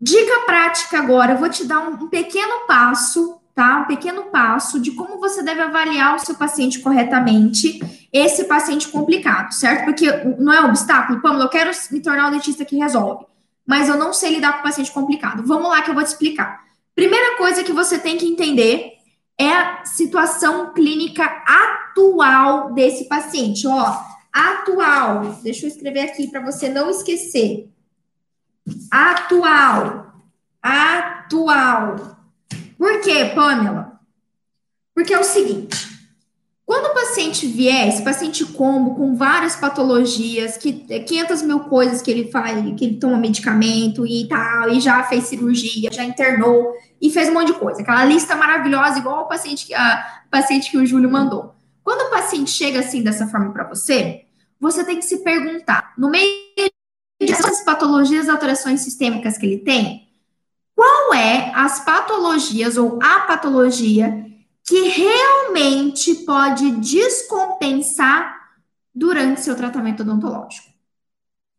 Dica prática agora, eu vou te dar um, um pequeno passo, tá? Um pequeno passo de como você deve avaliar o seu paciente corretamente, esse paciente complicado, certo? Porque não é um obstáculo, Pamela, eu quero me tornar o dentista que resolve, mas eu não sei lidar com paciente complicado. Vamos lá que eu vou te explicar. Primeira coisa que você tem que entender é a situação clínica atual desse paciente. Ó, atual. Deixa eu escrever aqui para você não esquecer. Atual. Atual. Por quê, Pamela? Porque é o seguinte. Quando o paciente vier, esse paciente combo, com várias patologias, que 500 mil coisas que ele faz, que ele toma medicamento e tal, e já fez cirurgia, já internou e fez um monte de coisa. Aquela lista maravilhosa, igual o paciente que, paciente que o Júlio mandou. Quando o paciente chega assim dessa forma para você, você tem que se perguntar, no meio dessas patologias, alterações sistêmicas que ele tem, qual é as patologias ou a patologia que realmente pode descompensar durante seu tratamento odontológico?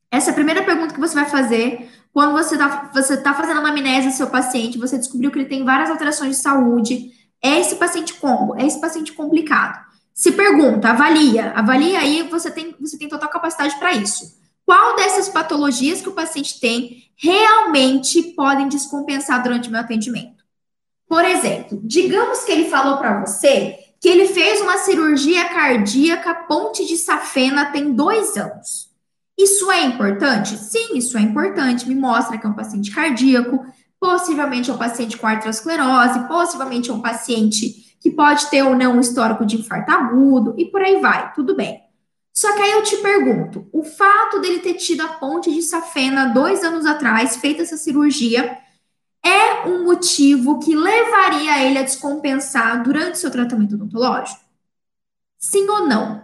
Essa é a primeira pergunta que você vai fazer quando você está você tá fazendo amnésia do seu paciente, você descobriu que ele tem várias alterações de saúde. É esse paciente combo, é esse paciente complicado. Se pergunta, avalia, avalia aí, você tem, você tem total capacidade para isso. Qual dessas patologias que o paciente tem realmente podem descompensar durante o meu atendimento? Por exemplo, digamos que ele falou para você que ele fez uma cirurgia cardíaca ponte de safena tem dois anos. Isso é importante? Sim, isso é importante. Me mostra que é um paciente cardíaco, possivelmente é um paciente com arteriosclerose, possivelmente é um paciente que pode ter ou não um histórico de infarto agudo e por aí vai, tudo bem. Só que aí eu te pergunto: o fato dele ter tido a ponte de safena dois anos atrás, feita essa cirurgia, é um motivo que levaria ele a descompensar durante seu tratamento odontológico? Sim ou não?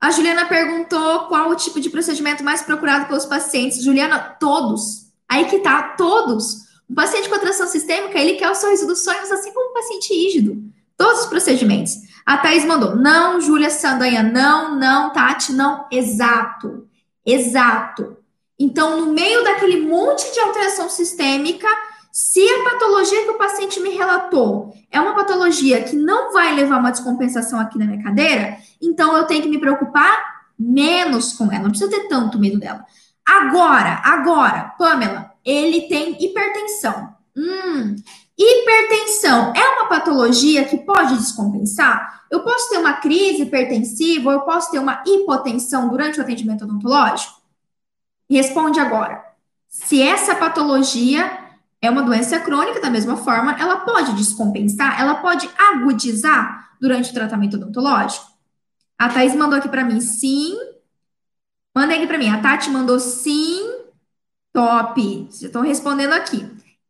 A Juliana perguntou qual o tipo de procedimento mais procurado pelos pacientes. Juliana, todos. Aí que tá, todos. O paciente com atração sistêmica, ele quer o sorriso dos sonhos, assim como o paciente rígido. Todos os procedimentos. A Thaís mandou, não, Júlia Sandanha, não, não, Tati, não. Exato, exato. Então, no meio daquele monte de alteração sistêmica, se a patologia que o paciente me relatou é uma patologia que não vai levar uma descompensação aqui na minha cadeira, então eu tenho que me preocupar menos com ela, não precisa ter tanto medo dela. Agora, agora, Pamela, ele tem hipertensão. Hum, hipertensão é uma patologia que pode descompensar? Eu posso ter uma crise hipertensiva eu posso ter uma hipotensão durante o atendimento odontológico? Responde agora. Se essa patologia é uma doença crônica, da mesma forma, ela pode descompensar, ela pode agudizar durante o tratamento odontológico? A Thais mandou aqui para mim, sim. Manda aqui para mim. A Tati mandou sim. Top. Vocês estão respondendo aqui.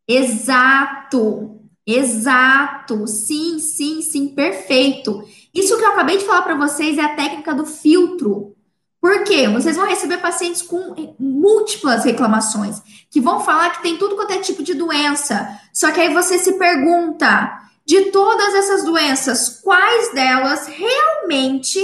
Exato. Exato. Sim, sim, sim. Perfeito. Isso que eu acabei de falar para vocês é a técnica do filtro. Por quê? Vocês vão receber pacientes com múltiplas reclamações, que vão falar que tem tudo quanto é tipo de doença. Só que aí você se pergunta, de todas essas doenças, quais delas realmente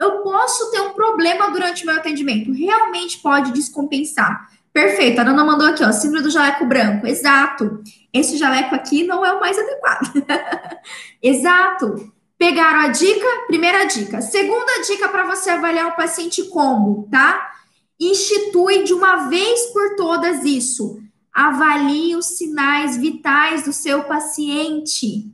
eu posso ter um problema durante o meu atendimento? Realmente pode descompensar. Perfeito, a dona mandou aqui, ó, síndrome do jaleco branco. Exato. Esse jaleco aqui não é o mais adequado. Exato. Pegaram a dica? Primeira dica. Segunda dica para você avaliar o paciente como, tá? Institui de uma vez por todas isso. Avalie os sinais vitais do seu paciente.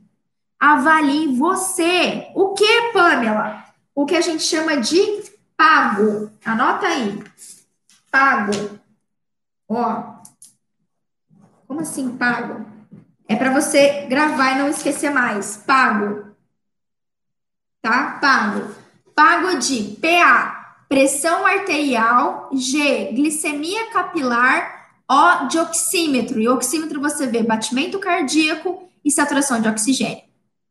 Avalie você. O que, Pamela? O que a gente chama de pago. Anota aí. Pago. Ó. Como assim pago? É para você gravar e não esquecer mais. Pago tá? Pago. Pago de PA, pressão arterial, G, glicemia capilar, O, de oxímetro. E oxímetro você vê batimento cardíaco e saturação de oxigênio.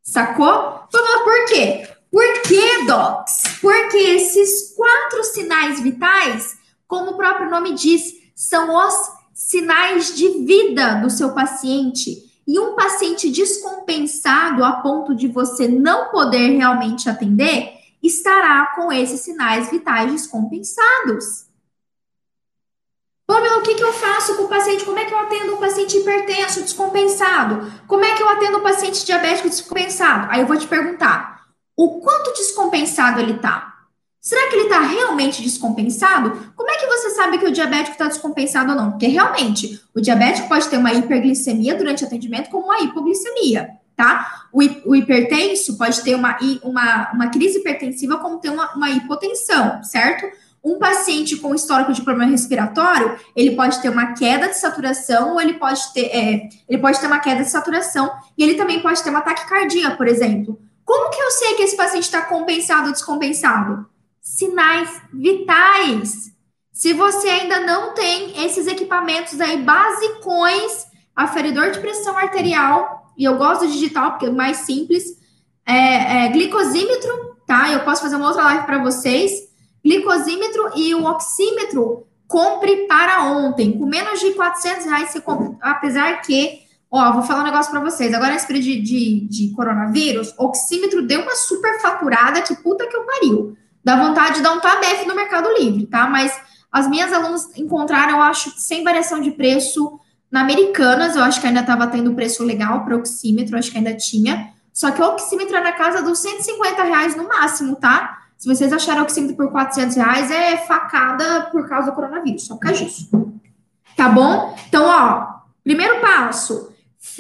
Sacou? Vamos lá, por quê? Por que, Docs? Porque esses quatro sinais vitais, como o próprio nome diz, são os sinais de vida do seu paciente. E um paciente descompensado a ponto de você não poder realmente atender, estará com esses sinais vitais descompensados. Pamela, o que, que eu faço com o paciente? Como é que eu atendo um paciente hipertenso descompensado? Como é que eu atendo um paciente diabético descompensado? Aí eu vou te perguntar, o quanto descompensado ele está? Será que ele está realmente descompensado? Como é que você sabe que o diabético está descompensado ou não? Porque realmente, o diabético pode ter uma hiperglicemia durante atendimento como uma hipoglicemia, tá? O, o hipertenso pode ter uma, uma, uma crise hipertensiva como ter uma, uma hipotensão, certo? Um paciente com histórico de problema respiratório, ele pode ter uma queda de saturação ou ele pode ter, é, ele pode ter uma queda de saturação e ele também pode ter uma taquicardia, por exemplo. Como que eu sei que esse paciente está compensado ou descompensado? Sinais vitais. Se você ainda não tem esses equipamentos aí basicões, aferidor de pressão arterial, e eu gosto de digital porque é mais simples, é, é, glicosímetro, tá? Eu posso fazer uma outra live para vocês. Glicosímetro e o oxímetro, compre para ontem. Com menos de 400 reais você compra, apesar que, ó, vou falar um negócio para vocês. Agora, nesse período de, de, de coronavírus, oxímetro deu uma super faturada que puta que eu pariu. Dá vontade de dar um tabef no Mercado Livre, tá? Mas as minhas alunas encontraram, eu acho, sem variação de preço na Americanas, eu acho que ainda estava tendo preço legal para oxímetro, acho que ainda tinha. Só que o oxímetro é na casa dos 150 reais no máximo, tá? Se vocês acharem oxímetro por 400 reais, é facada por causa do coronavírus, só por causa disso. Tá bom? Então, ó, primeiro passo,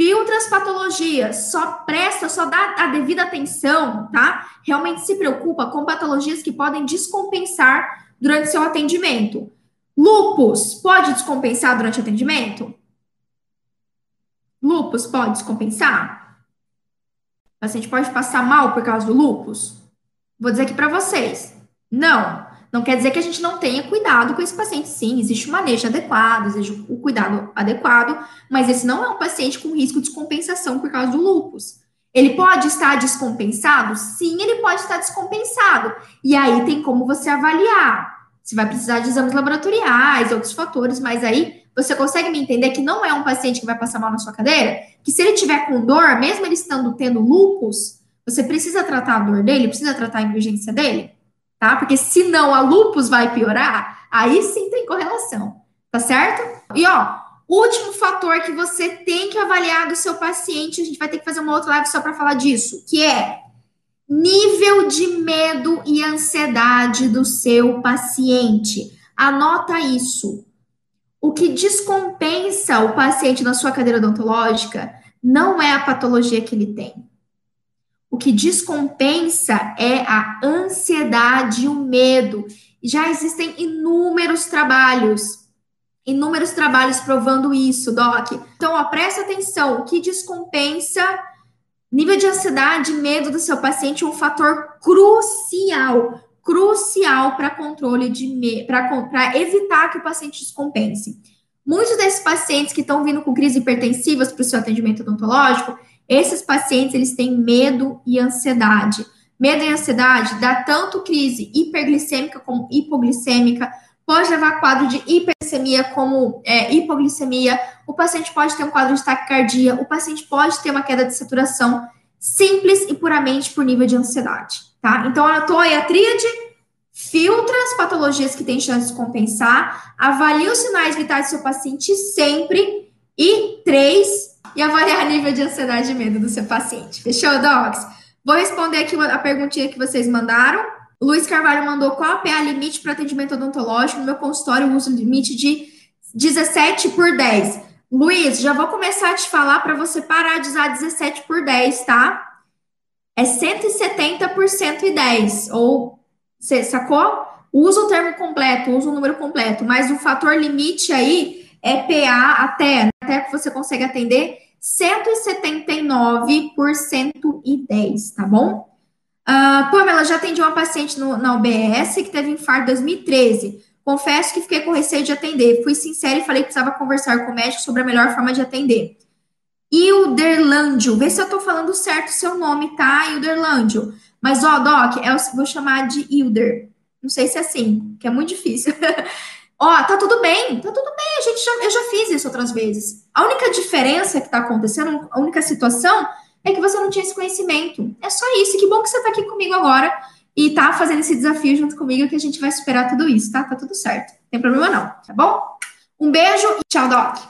filtra as patologias, só presta, só dá a devida atenção, tá? Realmente se preocupa com patologias que podem descompensar durante seu atendimento. Lupus pode descompensar durante atendimento? Lupus pode descompensar? O paciente pode passar mal por causa do lupus? Vou dizer aqui para vocês. Não. Não quer dizer que a gente não tenha cuidado com esse paciente. Sim, existe o manejo adequado, existe o cuidado adequado, mas esse não é um paciente com risco de descompensação por causa do lupus. Ele pode estar descompensado? Sim, ele pode estar descompensado. E aí tem como você avaliar. Você vai precisar de exames laboratoriais, outros fatores, mas aí você consegue me entender que não é um paciente que vai passar mal na sua cadeira? Que se ele tiver com dor, mesmo ele estando tendo lupus, você precisa tratar a dor dele, precisa tratar a emergência dele? Tá? Porque senão a lupus vai piorar, aí sim tem correlação, tá certo? E ó, último fator que você tem que avaliar do seu paciente, a gente vai ter que fazer uma outra live só para falar disso, que é nível de medo e ansiedade do seu paciente. Anota isso. O que descompensa o paciente na sua cadeira odontológica não é a patologia que ele tem. O que descompensa é a ansiedade e o medo. Já existem inúmeros trabalhos, inúmeros trabalhos provando isso, Doc. Então, ó, presta atenção, o que descompensa nível de ansiedade e medo do seu paciente é um fator crucial, crucial para controle de para evitar que o paciente descompense. Muitos desses pacientes que estão vindo com crises hipertensivas para o seu atendimento odontológico, esses pacientes, eles têm medo e ansiedade. Medo e ansiedade dá tanto crise hiperglicêmica como hipoglicêmica, pode levar a quadro de hiperglicemia como é, hipoglicemia, o paciente pode ter um quadro de taquicardia, o paciente pode ter uma queda de saturação, simples e puramente por nível de ansiedade, tá? Então, anotou aí a tríade, filtra as patologias que têm chance de compensar, avalia os sinais vitais do seu paciente sempre, e três, e avaliar nível de ansiedade e medo do seu paciente. Fechou, Docs? Vou responder aqui a perguntinha que vocês mandaram. O Luiz Carvalho mandou qual a PA limite para atendimento odontológico. No meu consultório, eu uso limite de 17 por 10. Luiz, já vou começar a te falar para você parar de usar 17 por 10, tá? É 170 por 110. Ou, você sacou? Usa o termo completo, usa o número completo, mas o fator limite aí é PA até, até que você consegue atender 179 por 110, tá bom? Uh, Pamela, já atendi uma paciente no, na UBS que teve infarto em 2013. Confesso que fiquei com receio de atender. Fui sincera e falei que precisava conversar com o médico sobre a melhor forma de atender. Hilderlândio, vê se eu tô falando certo o seu nome, tá, Hilderlândio? Mas, ó, Doc, eu vou chamar de Hilder. Não sei se é assim, que é muito difícil. ó, tá tudo bem, tá tudo bem, a gente já, eu já fiz isso outras vezes. A única diferença que tá acontecendo, a única situação, é que você não tinha esse conhecimento. É só isso. Que bom que você tá aqui comigo agora e tá fazendo esse desafio junto comigo que a gente vai superar tudo isso, tá? Tá tudo certo. Não tem problema não, tá bom? Um beijo e tchau, Doc.